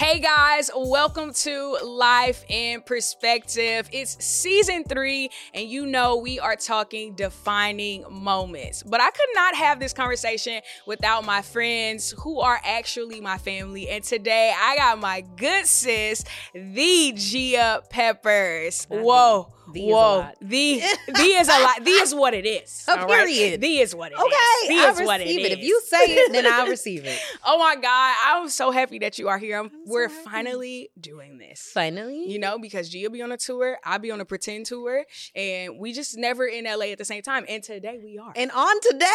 Hey guys, welcome to Life in Perspective. It's season three, and you know we are talking defining moments. But I could not have this conversation without my friends who are actually my family. And today I got my good sis, the Gia Peppers. Whoa. The. Is Whoa, the the is a lot. The is what it is. A all right? period. The is what it is. Okay, The I'll is what it receive it. If you say it, then I'll receive it. Oh my God, I'm so happy that you are here. I'm, we're happy. finally doing this. Finally, You know, because Gia be on a tour, I'll be on a pretend tour, and we just never in LA at the same time. And today we are. and on today,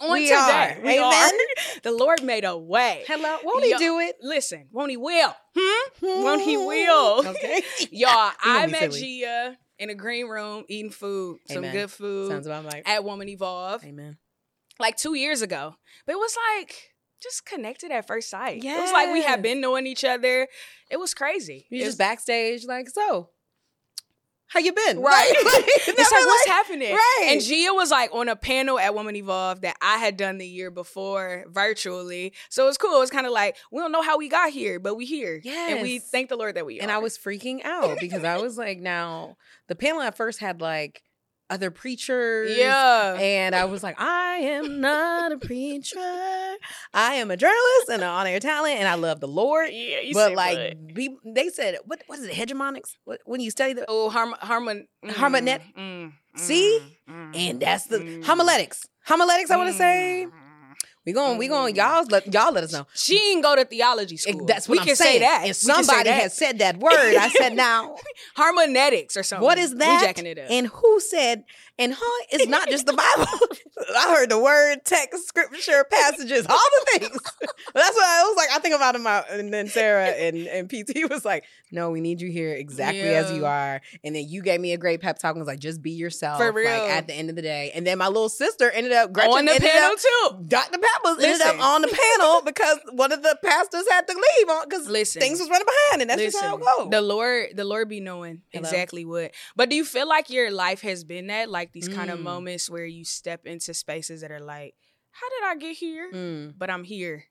on we today, are. we Amen. are. The Lord made a way. hello, won't he do it? Listen, won't he will? Hmm? Won't he will? Okay, Y'all, I met. Gia in a green room eating food, some good food sounds about right. at Woman Evolve Amen. like two years ago. But it was like just connected at first sight. It was like we had been knowing each other. It was crazy. You just backstage, like so. How you been? Right. it's It's like, what's happening? Right. And Gia was like on a panel at Woman Evolve that I had done the year before virtually. So it was cool. It was kind of like, we don't know how we got here, but we here. And we thank the Lord that we and are. And I was freaking out because I was like, now the panel at first had like other preachers. Yeah. And I was like, I am not a preacher. I am a journalist and an on-air talent, and I love the Lord. yeah, you but like, be, they said, what what is it? Hegemonics? What, when you study the oh, harm, harmon, mm, Harmonet- mm, See? mm, mm, and that's the mm, homiletics. Homiletics. I want to say mm. we going we going Mm. y'all let y'all let us know. She ain't go to theology school. that's what we I'm can saying. say that. And We can say somebody that. has said that word. I said now. Harmonetics or something. What is that? We jacking it up. And who said, and huh, it's not just the Bible. I heard the word, text, scripture, passages, all the things. That's what I was like. I think about it, my, and then Sarah and, and PT was like, no, we need you here exactly as you are. And then you gave me a great pep talk and was like, just be yourself. For real. Like at the end of the day. And then my little sister ended up, Gretchen on the panel up, too. Dr. Peppers ended up on the panel because one of the pastors had to leave on because things was running behind. And that's just how it goes. The Lord, the Lord be knowing Hello? exactly what. But do you feel like your life has been that, like these kind of Mm. moments where you step into spaces that are like, how did I get here? Mm. But I'm here.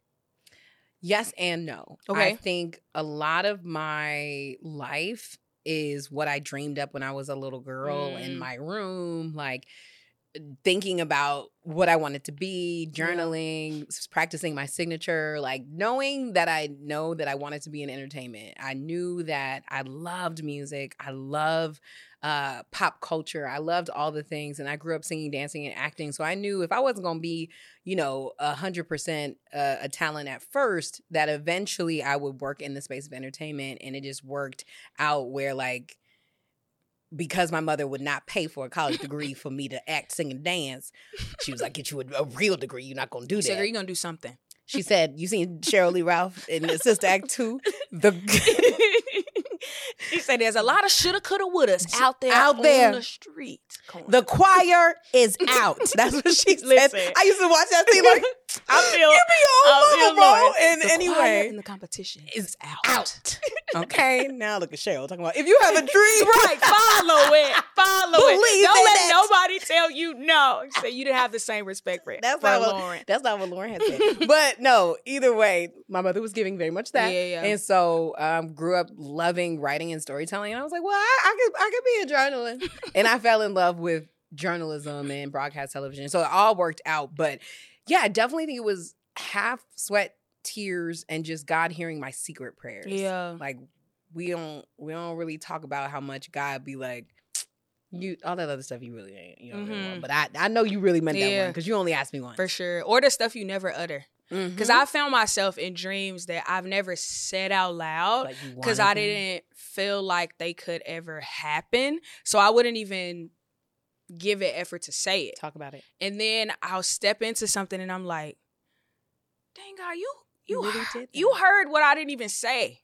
Yes and no. Okay. I think a lot of my life is what I dreamed up when I was a little girl Mm. in my room, like thinking about what I wanted to be, journaling, s- practicing my signature, like knowing that I know that I wanted to be in entertainment. I knew that I loved music. I love uh, pop culture. I loved all the things, and I grew up singing, dancing, and acting. So I knew if I wasn't going to be, you know, a hundred percent uh, a talent at first, that eventually I would work in the space of entertainment, and it just worked out where like. Because my mother would not pay for a college degree for me to act, sing, and dance, she was like, "Get you a, a real degree. You're not gonna do You that." said, are gonna do something? She said, "You seen Sheryl Lee Ralph in Sister Act two? The she said, "There's a lot of shoulda, coulda, wouldas out there, Out there. on the street." On. the choir is out." That's what she said. I used to watch that scene like, I feel, "You be I on feel mama, bro." And The anyway, in the competition is is out. out. okay, now look at Sheryl talking about if you have a dream, right. Follow it. Follow Believe Don't let it. nobody tell you no. So you didn't have the same respect for, That's for not what- Lauryn. That's not what Lauryn had said. but no, either way, my mother was giving very much that. Yeah, yeah. And so um grew up loving writing and storytelling. And I was like, well, I, I could I could be a journalist. and I fell in love with journalism and broadcast television. So it all worked out. But yeah, I definitely think it was half sweat, tears, and just God hearing my secret prayers. Yeah. Like we don't we don't really talk about how much God be like, you all that other stuff you really ain't you really Mhm. want. But I I know you really meant that one because you only asked me once. For sure. Or the stuff you never utter. Because Because I found myself in dreams that I've never said out loud because I didn't feel like they could ever happen. So I wouldn't even give it effort to say it. talk about it. And then I'll step into something and I'm like, dang God, you you really you heard what I didn't even say.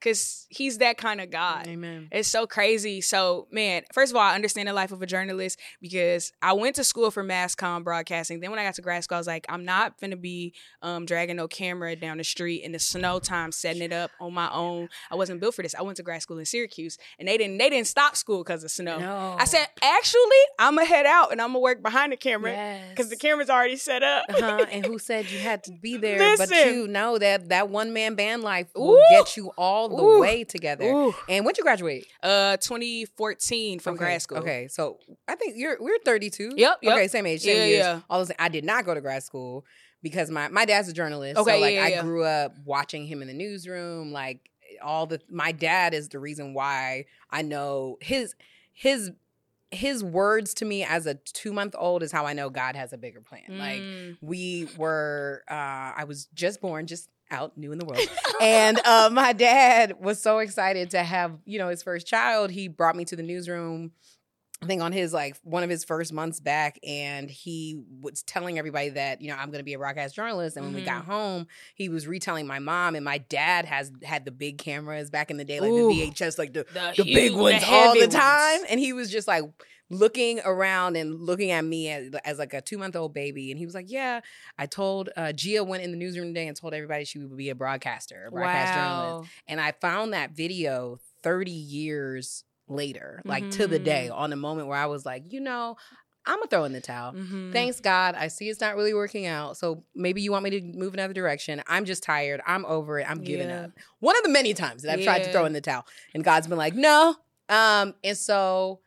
Because he's that kind of God. Amen. It's so crazy. So, man, first of all, I understand the life of a journalist because I went to school for mass com broadcasting. Then when I got to grad school, I was like, I'm not gonna be um, dragging no camera down the street in the snow time, setting it up on my own. I wasn't built for this. I went to grad school in Syracuse, and they didn't they didn't stop school because of snow. No. I said, actually, I'm gonna head out and I'm gonna work behind the camera because the camera's already set up. Uh-huh. And who said you had to be there? But you know that that one man band life will Ooh. get you all the Ooh. way together. Ooh. And when would you graduate? Uh, 2014 from Okay, grad school. Okay, so I think you're we're 32. Yep, yep. Okay, same age, same Yeah, years. yeah. All those, I did not go to grad school because my my dad's a journalist. Okay, so like yeah, I yeah. grew up watching him in the newsroom. Like all the my dad is the reason why I know his his his words to me as a two month old is how I know God has a bigger plan. Like Mm. we were uh i was just born just out new in the world and uh my dad was so excited to have you know his first child he brought me to the newsroom I think on his like one of his first months back, and he was telling everybody that you know I'm going to be a broadcast journalist. And when we got home, he was retelling my mom and my dad has had the big cameras back in the day, like Ooh. the VHS, like the the, the big ones the all the ones. time. And he was just like looking around and looking at me as, as like a two month old baby. And he was like, Yeah, I told uh, Gia went in the newsroom today and told everybody she would be a broadcaster, a broadcast journalist. And I found that video 30 years later, like to the day, Mhm. on a moment where I was like, You know, I'm gonna throw in the towel. Mhm. Thanks God. I see it's not really working out. So maybe you want me to move another direction. I'm just tired. I'm over it. I'm giving Yeah. up. One of the many times that I've tried to throw in the towel. And God's been like, no. Um, and so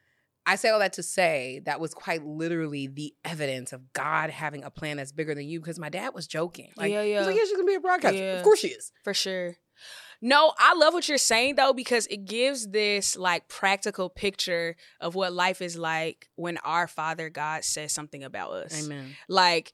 I say all that to say that was quite literally the evidence of God having a plan that's bigger than you because my dad was joking. Like, Yeah, He's like, yeah. yeah, she's gonna be a broadcaster. Yeah. Of course she is. For sure. No, I love what you're saying though because it gives this like practical picture of what life is like when our Father God says something about us. Amen. Like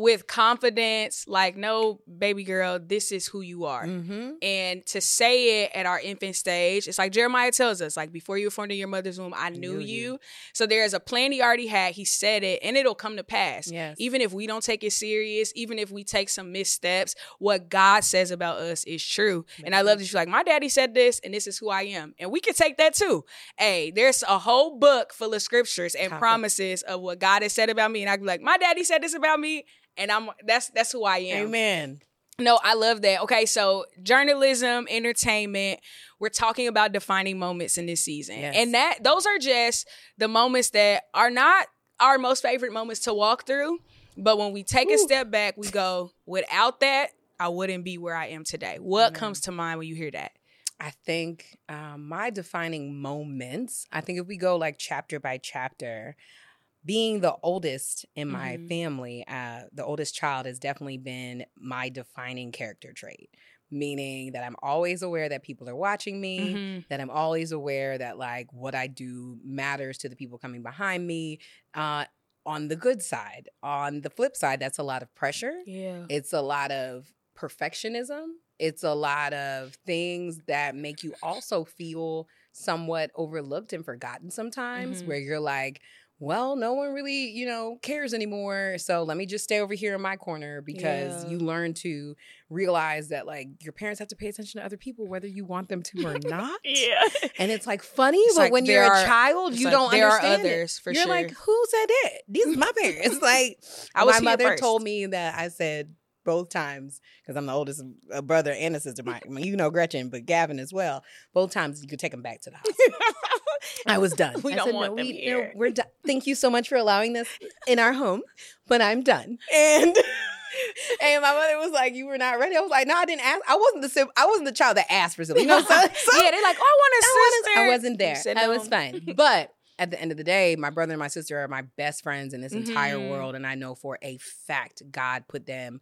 with confidence, like, no, baby girl, this is who you are. Mm-hmm. And to say it at our infant stage, it's like Jeremiah tells us, like, before you were formed in your mother's womb, I knew, knew you. you. So there's a plan he already had. He said it, and it'll come to pass. Yes. Even if we don't take it serious, even if we take some missteps, what God says about us is true. And I love that she's like, my daddy said this, and this is who I am. And we can take that too. Hey, there's a whole book full of scriptures and Top promises of what God has said about me. And I can be like, my daddy said this about me, and I'm that's that's who I am. Amen. No, I love that. Okay, so journalism, entertainment, we're talking about defining moments in this season. Yes. And that those are just the moments that are not our most favorite moments to walk through, but when we take a step back, we go, without that, I wouldn't be where I am today. What Amen. comes to mind when you hear that? I think um, my defining moments, I think if we go like chapter by chapter, being the oldest in my Mhm. family, uh, the oldest child has definitely been my defining character trait, meaning that I'm always aware that people are watching me. Mhm. That I'm always aware that like what I do matters to the people coming behind me. Uh, on the good side, on the flip side, that's a lot of pressure. Yeah. It's a lot of perfectionism. It's a lot of things that make you also feel somewhat overlooked and forgotten sometimes, Mhm. where you're like, well, no one really, you know, cares anymore. So let me just stay over here in my corner because Yeah. you learn to realize that like your parents have to pay attention to other people whether you want them to or not. Yeah. And it's like funny, It's but like when you're there a child, you like don't there are understand it. others, for you're sure. like, who said that? These are my parents. like I was my mother first. told me that I said both times because I'm the oldest a brother and a sister. My, you know Gretchen, but Gavin as well. Both times you could take them back to the house. I was done. We I don't said, want no, them we, no, here." we're done. Thank you so much for allowing this in our home, but I'm done. And and my mother was like, "You were not ready." I was like, "No, I didn't ask. I wasn't the sim- I wasn't the child that asked for something." You know, so, so yeah, they're like, oh, I want a I sister. wasn't, I wasn't there. You said I was fine. But at the end of the day, my brother and my sister are my best friends in this entire Mhm. world. And I know for a fact God put them,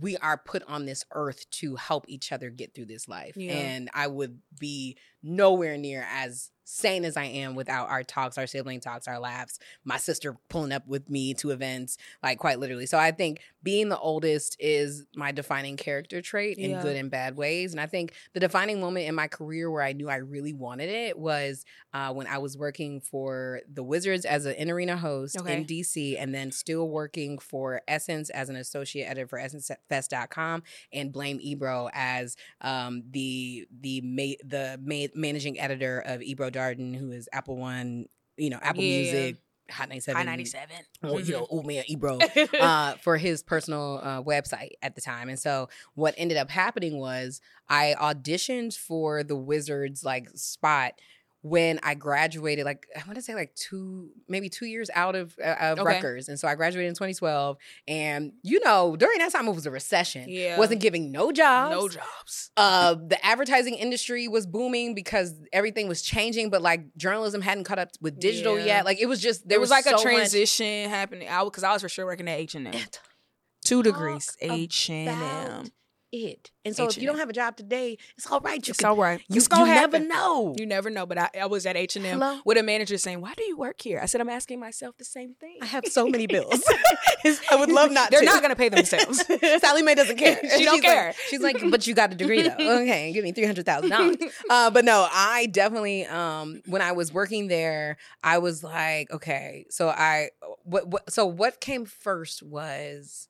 we are put on this earth to help each other get through this life. Yeah. And I would be nowhere near as sane as I am without our talks, our sibling talks, our laughs, my sister pulling up with me to events, like quite literally. So I think being the oldest is my defining character trait in Yeah. good and bad ways. And I think the defining moment in my career where I knew I really wanted it was uh, when I was working for the Wizards as an in arena host Okay. in DC, and then still working for Essence as an associate editor for EssenceFest.com, and Blame Ebro as um, the the ma- the ma- managing editor of Ebro Darden, who is Apple One, you know, Apple Yeah. Music, Hot 97, I ninety seven. well, you know, old man Ebro Mm-hmm. uh, for his personal uh, website at the time. And so what ended up happening was I auditioned for the Wizards like spot when I graduated, like I want to say like two, maybe two years out of uh, of Okay. Rutgers, and so I graduated in 2012. And you know, during that time it was a recession. Yeah. wasn't giving no jobs. no jobs. Uh, the advertising industry was booming because everything was changing, but like journalism hadn't caught up with digital Yeah. yet. Like it was just there There was like so a much- transition happening. I because I was for sure working at H and M. Two degrees. Talk H and M. about it. And so if you H&M. don't have a job today, it's all right. You It's can, all right. you, it's gonna you never know. You never know. But I, I was at H and M with a manager saying, "Why do you work here?" I said, "I'm asking myself the same thing." I have so many bills. I would love not They're to. not gonna pay themselves. Sallie Mae doesn't care. She don't She's like- care. she's like, but you got a degree though. Okay, give me three hundred thousand dollars. Uh, but no, I definitely. Um, when I was working there, I was like, okay, so I what, what so what came first was.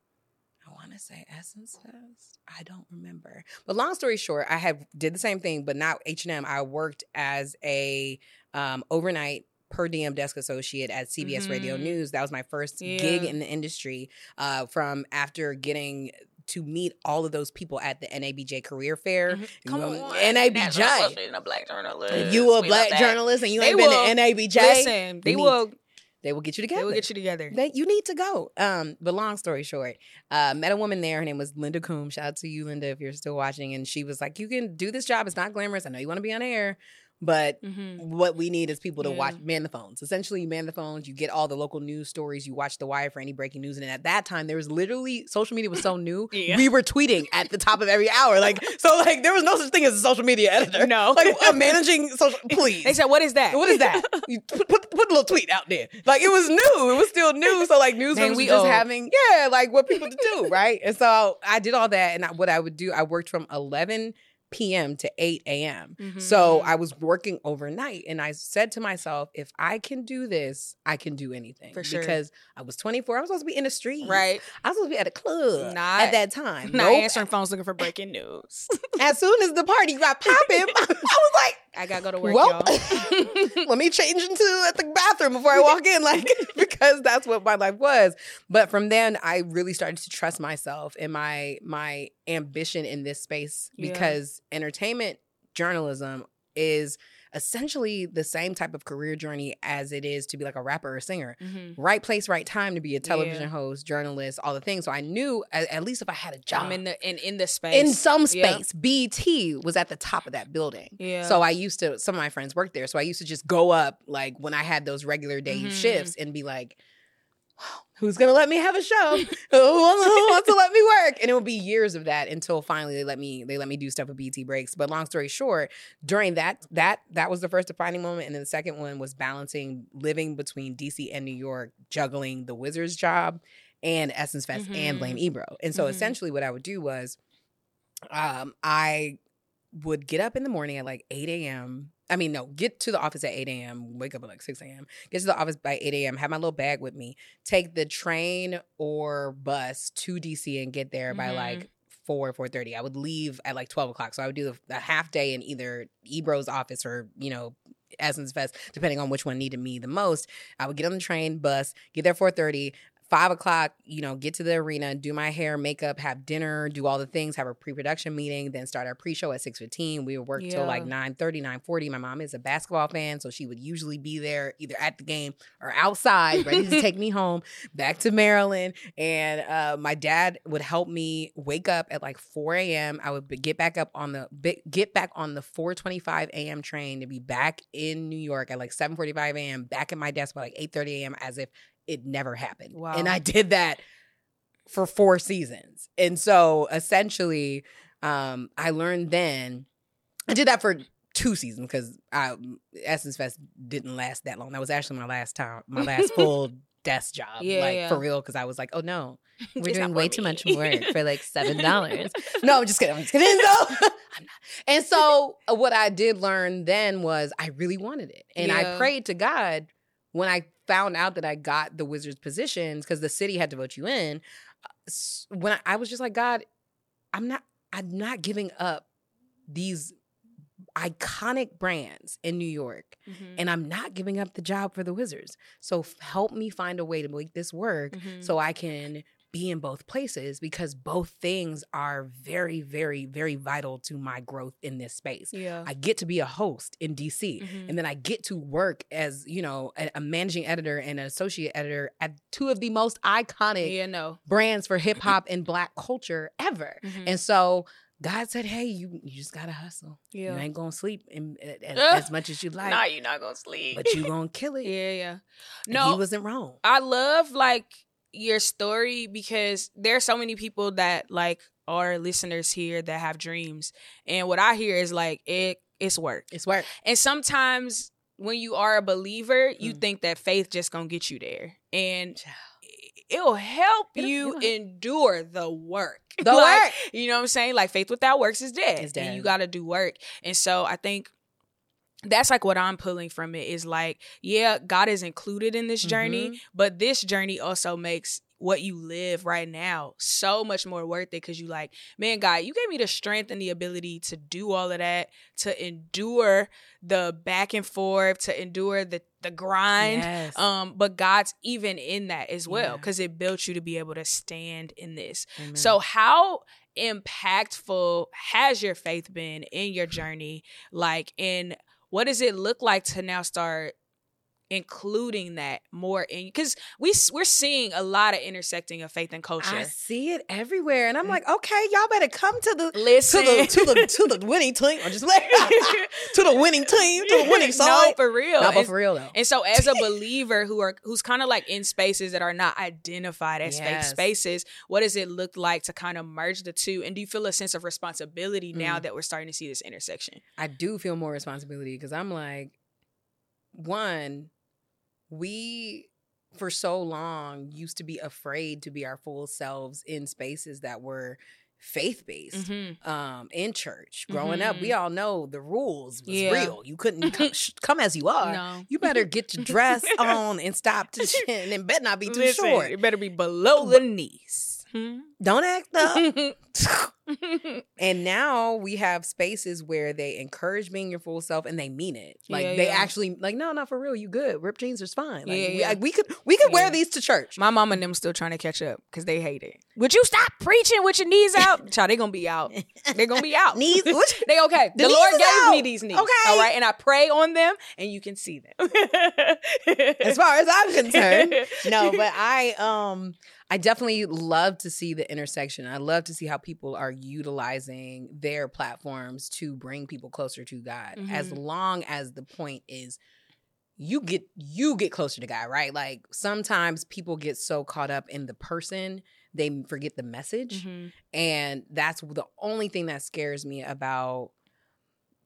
I want to say Essence Fest. I don't remember. But long story short, I have did the same thing, but not H and M. I worked as a um, overnight per diem desk associate at CBS Radio Mhm. News. That was my first Yeah. gig in the industry. Uh, from after getting to meet all of those people at the NABJ Career Fair. Mhm. You Come know, on, NABJ. National Association Black Journalists. If you a We black journalist and you They ain't been will- to NABJ, Listen, they you need- will. They will get you together. They will get you together. They, you need to go. Um, but long story short, uh, met a woman there. Her name was Linda Coombs. Shout out to you, Linda, if you're still watching. And she was like, "You can do this job. It's not glamorous. I know you want to be on air, but Mhm. what we need is people to Yeah. watch man the phones. Essentially, you man the phones. You get all the local news stories. You watch the wire for any breaking news. And at that time, there was literally social media was so new. Yeah. We were tweeting at the top of every hour. Like so, like there was no such thing as a social media editor. No. like uh, managing social. Please, They said, "What is that? what is that? You put, put, put a little tweet out there. Like it was new. It was still new. So like newsrooms Man, we just old. having yeah, like what people to do, right? And so I did all that, and I, what I would do, I worked from 11 p.m. to 8 a.m. So Mhm. I was working overnight, and I said to myself, if I can do this, I can do anything. For sure. Because I was 24. I was supposed to be in the street. right, I was supposed to be at a club Not- at that time. not Nope. answering phones looking for breaking news. As soon as the party got popping, I was like. I gotta go to work, Well, y'all. let me change into at the bathroom before I walk in, like because that's what my life was. But from then, I really started to trust myself and my my ambition in this space Yeah. because entertainment journalism is essentially the same type of career journey as it is to be like a rapper or singer. Mhm. Right place, right time to be a television Yeah. host, journalist, all the things. So I knew at, at least if I had a job I'm in the in in the space. in some space. BT was at the top of that building. Yeah. So I used to, some of my friends worked there. So I used to just go up like when I had those regular day Mhm. shifts and be like, "Wow, who's going to let me have a show? who, wants, who wants to let me work? And it would be years of that until finally they let me, they let me do stuff with BT breaks. But long story short, during that, that, that was the first defining moment. And then the second one was balancing living between DC and New York, juggling the Wizards job and Essence Fest and Blame Ebro. And so Mhm. essentially what I would do was um, I would get up in the morning at like 8 a.m. I mean, no, get to the office at 8 a.m., wake up at like 6 a.m., get to the office by 8 a.m., have my little bag with me, take the train or bus to DC and get there by Mhm. like 4 4.30 i would leave at like 12 o'clock so i would do the, the half day in either ebro's office or you know essence fest depending on which one needed me the most i would get on the train bus get there 4.30 five o'clock, you know, get to the arena, do my hair, makeup, have dinner, do all the things, have a pre-production meeting, then start our pre-show at 6.15. We would work till like Yeah. 9.30, 9.40. My mom is a basketball fan, so she would usually be there either at the game or outside, ready to take me home back to Maryland. And uh, my dad would help me wake up at like 4 a.m. I would get back up on the get back on the 4:25 a.m. train to be back in New York at like 7:45 a.m. Back at my desk by like 8:30 a.m. as if it never happened. Wow. And I did that for four seasons. And so essentially, um, I learned then, I did that for two seasons because I Essence Fest didn't last that long. That was actually my last time, my last full desk job, Yeah, like yeah. for real. Because I was like, oh no, we're It's doing way too much work for like seven dollars. no, I'm just kidding. I'm just kidding. So, I'm not. And so, what I did learn then was I really wanted it, and Yeah. I prayed to God when I found out that I got the Wizards positions because the city had to vote you in. uh, When I, I was just like, God, I'm not. I'm not giving up these iconic brands in New York, Mhm. and I'm not giving up the job for the Wizards. So f- help me find a way to make this work Mhm. so I can be in both places because both things are very, very, very vital to my growth in this space. yeah. I get to be a host in DC. Mhm. And then I get to work as, you know, a, a managing editor and an associate editor at two of the most iconic yeah, no. brands for hip hop and black culture ever. Mhm. And so God said, "Hey, you you just gotta hustle. yeah. You ain't gonna sleep in, as, as much as you like, nah, you're not gonna sleep. but you gonna kill it." yeah, yeah. And No, he wasn't wrong. I love like your story because there are so many people that like are listeners here that have dreams, and what I hear is like it. It's work, It's work. and sometimes when you are a believer, you Mm. think that faith just gonna get you there, and it'll help It'll- you it'll- endure the work. The Like, work. You know what I'm saying? Like faith without works is dead. Is And you got to do work. And so I think that's like what I'm pulling from it is like, yeah, God is included in this journey, Mhm. but this journey also makes what you live right now so much more worth it because you like, man, God, you gave me the strength and the ability to do all of that, to endure the back and forth, to endure the the grind. Yes. Um, but God's even in that as well Yeah. because it built you to be able to stand in this. Amen. So, how impactful has your faith been in your journey? Like, and what does it look like to now start including that more in? Because we we're seeing a lot of intersecting of faith and culture. I see it everywhere, and I'm like, okay, y'all better come to the Listen to the to the to the winning team, or just like to the winning team, to the winning no, for real. no, but for real though. And so, as a believer who are who's kind of like in spaces that are not identified as faith spaces, what does it look like to kind of merge the two? And do you feel a sense of responsibility now Mm. that we're starting to see this intersection? I do feel more responsibility because I'm like, one, we for so long used to be afraid to be our full selves in spaces that were faith based. Mm-hmm. Um, in church, growing up, we all know the rules was Yeah. real. You couldn't come, sh- come as you are. No. You better get your dress on and stop to chin and better not be too Listen, short. It better be below the knees. Hmm? Don't act up. and now we have spaces where they encourage being your full self and they mean it. Like Yeah, they yeah. actually like, no, not for real. You good. Ripped jeans is fine. Like, Yeah, we, like, we could we could Yeah. wear these to church. My mom and them still trying to catch up because they hate it. Would you stop preaching with your knees out? Child, they gonna be out. They're gonna be out. Knees- what? they okay. The The, Lord is gave me these knees. Okay. All right. And I pray on them and you can see them. as far as I'm concerned. no, but I um I definitely love to see the intersection. I love to see how people are utilizing their platforms to bring people closer to God. As Mhm. long as the point is you get you get closer to God, right? Like sometimes people get so caught up in the person, they forget the message. Mhm. And that's the only thing that scares me about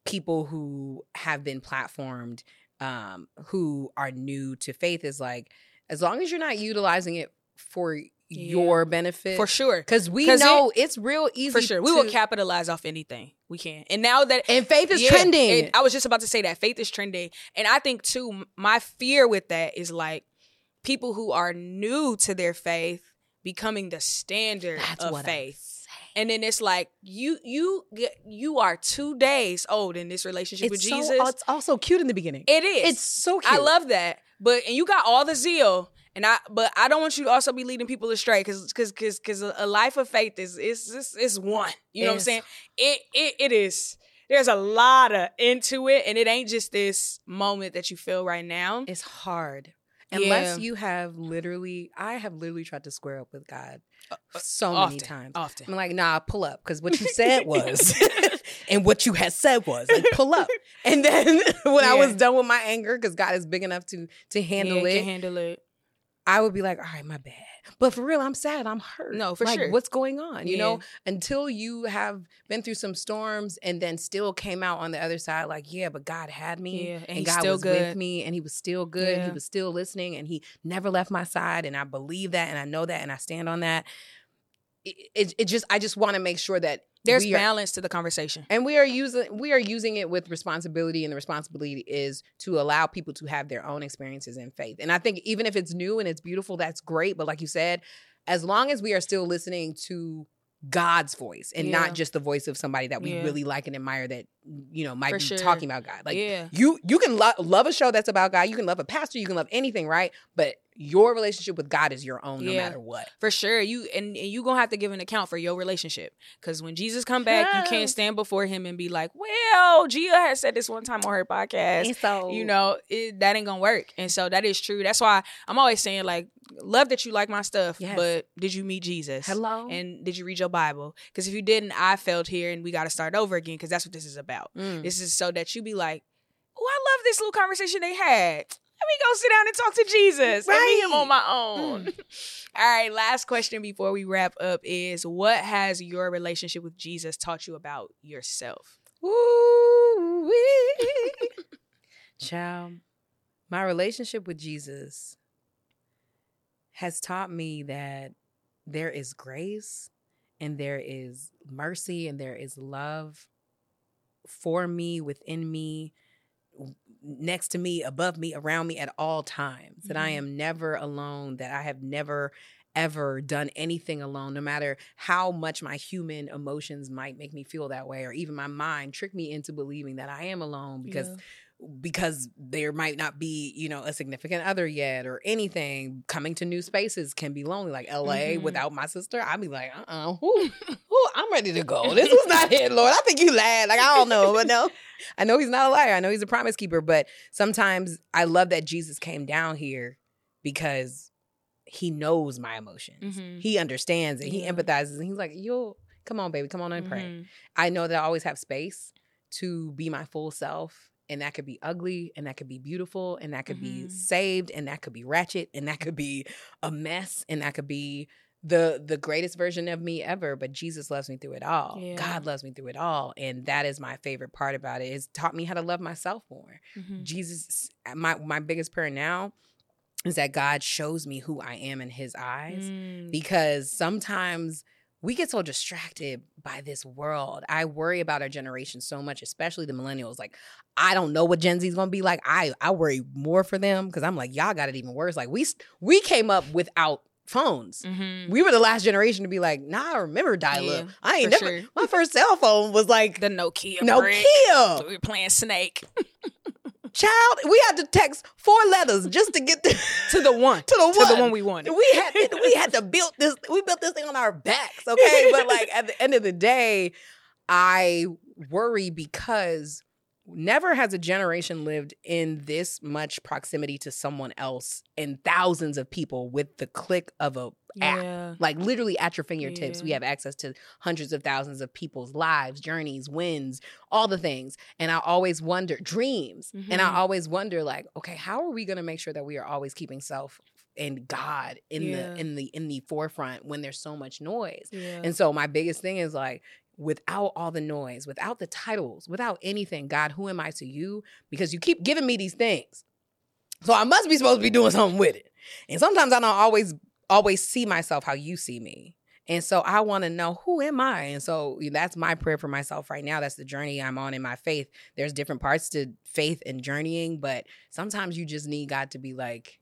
people who have been platformed, um, who are new to faith is like, as long as you're not utilizing it for your benefit. For sure. Because we know it's real easy. For sure. We to- will capitalize off anything. We can. And now that And faith is Yeah, trending. I was just about to say that faith is trending. And I think too, my fear with that is like people who are new to their faith becoming the standard That's of faith. And then it's like you you you are two days old in this relationship with It's so- Jesus. it's also cute in the beginning. it is. It's so cute. I love that. But and you got all the zeal. And I but I don't want you to also be leading people astray because because because because a life of faith is is is, is one. You know what I'm saying? It it it is. There's a lot of into it, and it ain't just this moment that you feel right now. It's hard. Unless Yeah. you have literally, I have literally tried to square up with God Uh, so many often, times. Often. I'm like, nah, pull up. Because what you said was, and what you had said was, like, pull up. And then when I was done with my anger, because God is big enough to to handle yeah, it, handle it. I would be like, all right, my bad. But for real, I'm sad. I'm hurt. No, for like, sure. What's going on? You know, until you have been through some storms and then still came out on the other side, like, yeah, but God had me. Yeah, and And, God still was with me and he was still good. Yeah. He was still listening and he never left my side. And I believe that and I know that and I stand on that. It, it, it just, I just want to make sure that There's we are- balance to the conversation. and we are using we are using it with responsibility and the responsibility is to allow people to have their own experiences in faith and i think even if it's new and it's beautiful that's great but like you said as long as we are still listening to god's voice and Yeah. not just the voice of somebody that we Yeah. really like and admire that you know might For be sure. talking about god like yeah. you you can lo- love a show that's about god you can love a pastor you can love anything right but your relationship with god is your own no Yeah. matter what For sure, you and, and you gonna have to give an account for your relationship because when Jesus come back, you can't stand before him and be like, "Well, Gia had said this one time on her podcast." and so You know, it, that ain't gonna work, and so that is true. That's why I'm always saying, like, love that you like my stuff, Yes. but did you meet Jesus? hello And did you read your Bible? Because if you didn't, I failed here, and we got to start over again. Because that's what this is about. Mm. This is so that you be like, "Oh, I love this little conversation they had. Let me go sit down and talk to Jesus and meet him on my own." Mm. All right, last question before we wrap up is: What has your relationship with Jesus taught you about yourself? Ooh, Child, my relationship with Jesus has taught me that there is grace and there is mercy and there is love for me, within me, next to me, above me, around me at all times. That I Mhm. am never alone, that I have never ever done anything alone, no matter how much my human emotions might make me feel that way, or even my mind trick me into believing that I am alone because because there might not be, you know, a significant other yet or anything. Coming to new spaces can be lonely. Like LA Mhm. without my sister, I'd be like, uh uh who, who, I'm ready to go. This was not it, Lord. I think you lied. Like, I don't know, but no. I know he's not a liar. I know he's a promise keeper, but sometimes I love that Jesus came down here because he knows my emotions. Mhm. He understands it. He Yeah. empathizes. And he's like, yo, come on, baby, come on and pray. Mhm. I know that I always have space to be my full self. And that could be ugly, and that could be beautiful, and that could be Mhm. saved, and that could be ratchet, and that could be a mess, and that could be the the greatest version of me ever. But Jesus loves me through it all. Yeah. God loves me through it all, and that is my favorite part about it. It's taught me how to love myself more. Mhm. Jesus, my my biggest prayer now is that God shows me who I am in His eyes Mm. because sometimes we get so distracted by this world. I worry about our generation so much, especially the millennials. Like, I don't know what Gen Z is gonna be like. I I worry more for them because I'm like, y'all got it even worse. Like we we came up without phones. Mhm. We were the last generation to be like, nah, I remember dial up. Yeah, I ain't never. sure. My first cell phone was like The Nokia. brick. Nokia. We were playing Snake Child, we had to text four letters just to get the, to the one. to the one To the one we wanted. we had we had to build this we built this thing on our backs okay but like at the end of the day i worry because never has a generation lived in this much proximity to someone else and thousands of people with the click of a app Yeah. like literally at your fingertips we have access to hundreds of thousands of people's lives journeys wins all the things and i always wonder dreams and i Mhm. always wonder like okay how are we going to make sure that we are always keeping self and god in Yeah. the in the in the forefront when there's so much noise Yeah. and so my biggest thing is like without all the noise without the titles without anything god who am i to you because you keep giving me these things so i must be supposed to be doing something with it and sometimes i don't always always see myself how you see me and so i want to know who am i and so that's my prayer for myself right now that's the journey i'm on in my faith there's different parts to faith and journeying but sometimes you just need god to be like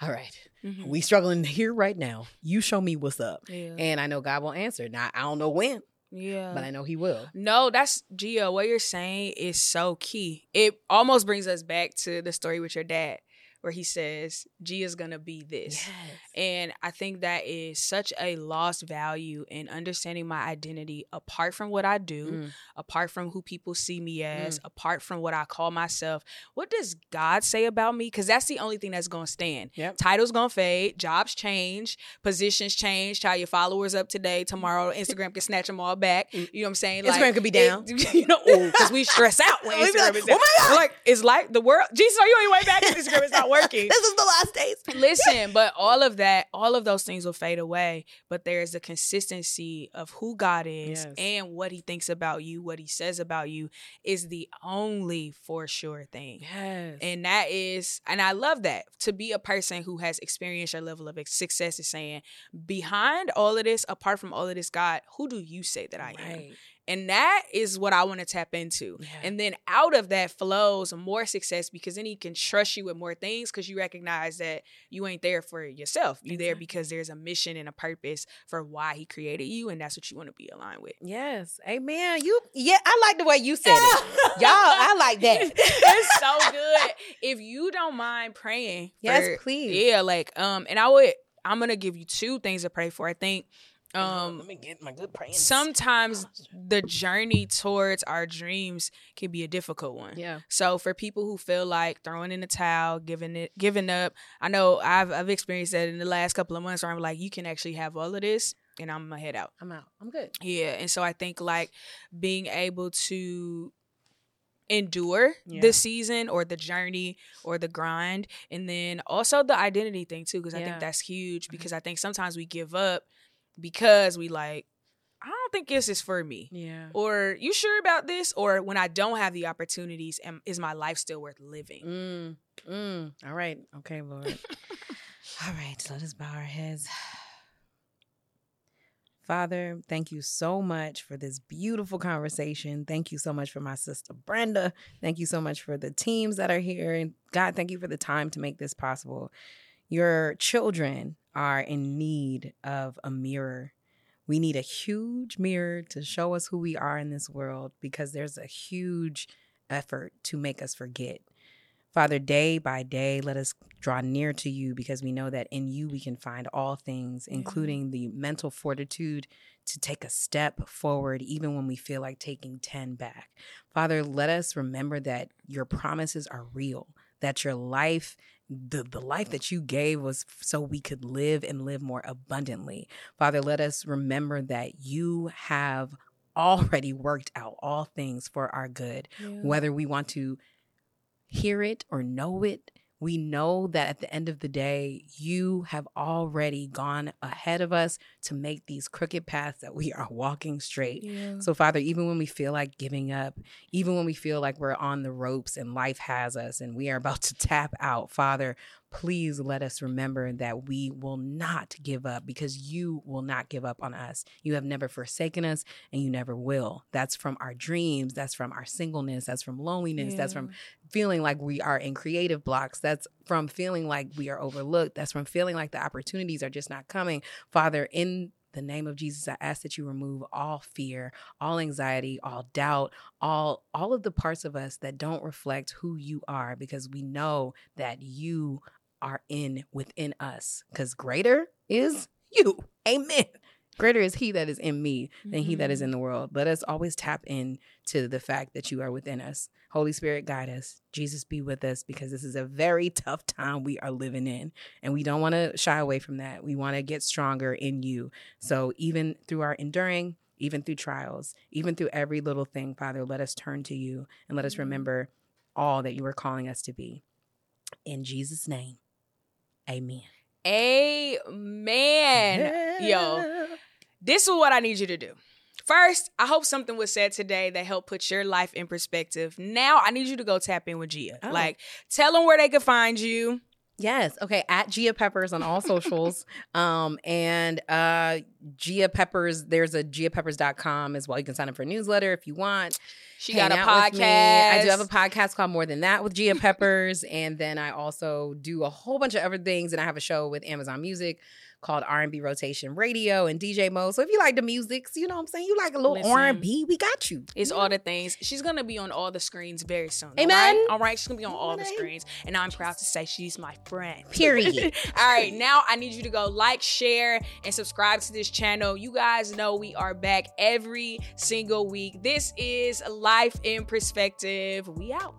all right Mhm. we struggling here right now you show me what's up yeah. and i know god will answer now i don't know when yeah. but I know he will. No, that's Gia. What you're saying is so key. It almost brings us back to the story with your dad, where he says G is gonna be this. And I think that is such a lost value in understanding my identity apart from what I do, Mm. apart from who people see me as, apart from what I call myself. What does God say about me? Because that's the only thing that's to stand. Yep. Titles to fade, jobs change, positions change. Try your followers up today, tomorrow Instagram can snatch them all back. You know what I'm saying? Instagram could be down. it- you know, because we stress out when Instagram like, is down. "Oh my God." Like, it's like the world. Jesus, are you on your way back? Instagram is not working. this is the last days. Listen, but all of that, all of those things will fade away. But there's a consistency of who God is Yes. and what He thinks about you, what He says about you is the only for sure thing. Yes. And that is, and I love that to be a person who has experienced your level of success is saying, behind all of this, apart from all of this, God, who do you say that I am? And that is what I want to tap into. Yeah. And then out of that flows more success because then he can trust you with more things because you recognize that you ain't there for yourself. You're there because there's a mission and a purpose for why he created you, and that's what you want to be aligned with. Yes. Amen. You yeah, I like the way you said it. Y'all, I like that. it's so good. If you don't mind praying, Yes, for- please. Yeah, like um, and I would. I'm gonna give you two things to pray for. I think um Let me get my good praying. sometimes the journey towards our dreams can be a difficult one. Yeah. So for people who feel like throwing in the towel, giving it, giving up, I know I've I've experienced that in the last couple of months where I'm like, you can actually have all of this, and I'm gonna head out. I'm out. I'm good. Yeah, and so I think like being able to endure Yeah. the season or the journey or the grind and then also the identity thing too because I think that's huge because I think sometimes we give up because we like I don't think this is for me Yeah. or you sure about this or when I don't have the opportunities am, is my life still worth living Mm, mm. All right. Okay, Lord. All right. Let us bow our heads. Father, thank you so much for this beautiful conversation. Thank you so much for my sister Brenda. Thank you so much for the teams that are here. And God, thank you for the time to make this possible. Your children are in need of a mirror. We need a huge mirror to show us who we are in this world because there's a huge effort to make us forget. Father, day by day, let us draw near to you because we know that in you we can find all things, including the mental fortitude to take a step forward, even when we feel like taking 10 back. Father, let us remember that your promises are real, that your life, the, the life that you gave was so we could live and live more abundantly. Father, let us remember that you have already worked out all things for our good whether we want to hear it or know it, we know that at the end of the day, you have already gone ahead of us to make these crooked paths that we are walking straight. yeah. So, Father, even when we feel like giving up, even when we feel like we're on the ropes and life has us and we are about to tap out, Father, please let us remember that we will not give up because you will not give up on us. You have never forsaken us and you never will. That's from our dreams, that's from our singleness, that's from loneliness, that's from feeling like we are in creative blocks. That's from feeling like we are overlooked. That's from feeling like the opportunities are just not coming. Father, in the name of Jesus, I ask that you remove all fear, all anxiety, all doubt, all all of the parts of us that don't reflect who you are because we know that you are in within us cuz greater is you. Amen. Greater is he that is in me than he that is in the world. Let us always tap in to the fact that you are within us. Holy Spirit, guide us. Jesus, be with us because this is a very tough time we are living in. And we don't want to shy away from that. We want to get stronger in you. So, even through our enduring, even through trials, even through every little thing, Father, let us turn to you and let us Mhm. remember all that you are calling us to be. In Jesus' name, amen. Amen. Yo, this is what I need you to do. First, I hope something was said today that helped put your life in perspective. Now, I need you to go tap in with Gia. Oh. Like, tell them where they can find you. Yes. Okay. At Gia Peppers on all socials. um, and uh Gia Peppers, there's a giapeppers.com as well. You can sign up for a newsletter if you want. She Hang got a out with me. podcast. I do have a podcast called More Than That with Gia Peppers. and then I also do a whole bunch of other things. And I have a show with Amazon Music called R&B Rotation Radio and DJ Mo. So if you like the music, you know what I'm saying? You like a little Listen. R&B, we got you. It's all the things. She's gonna be on all the screens very soon. Amen. right? All right, she's gonna be on all the screens, and I'm proud to say she's my friend. Period. all right, now I need you to go like, share, and subscribe to this channel. You guys know we are back every single week. This is Life in Perspective. We out.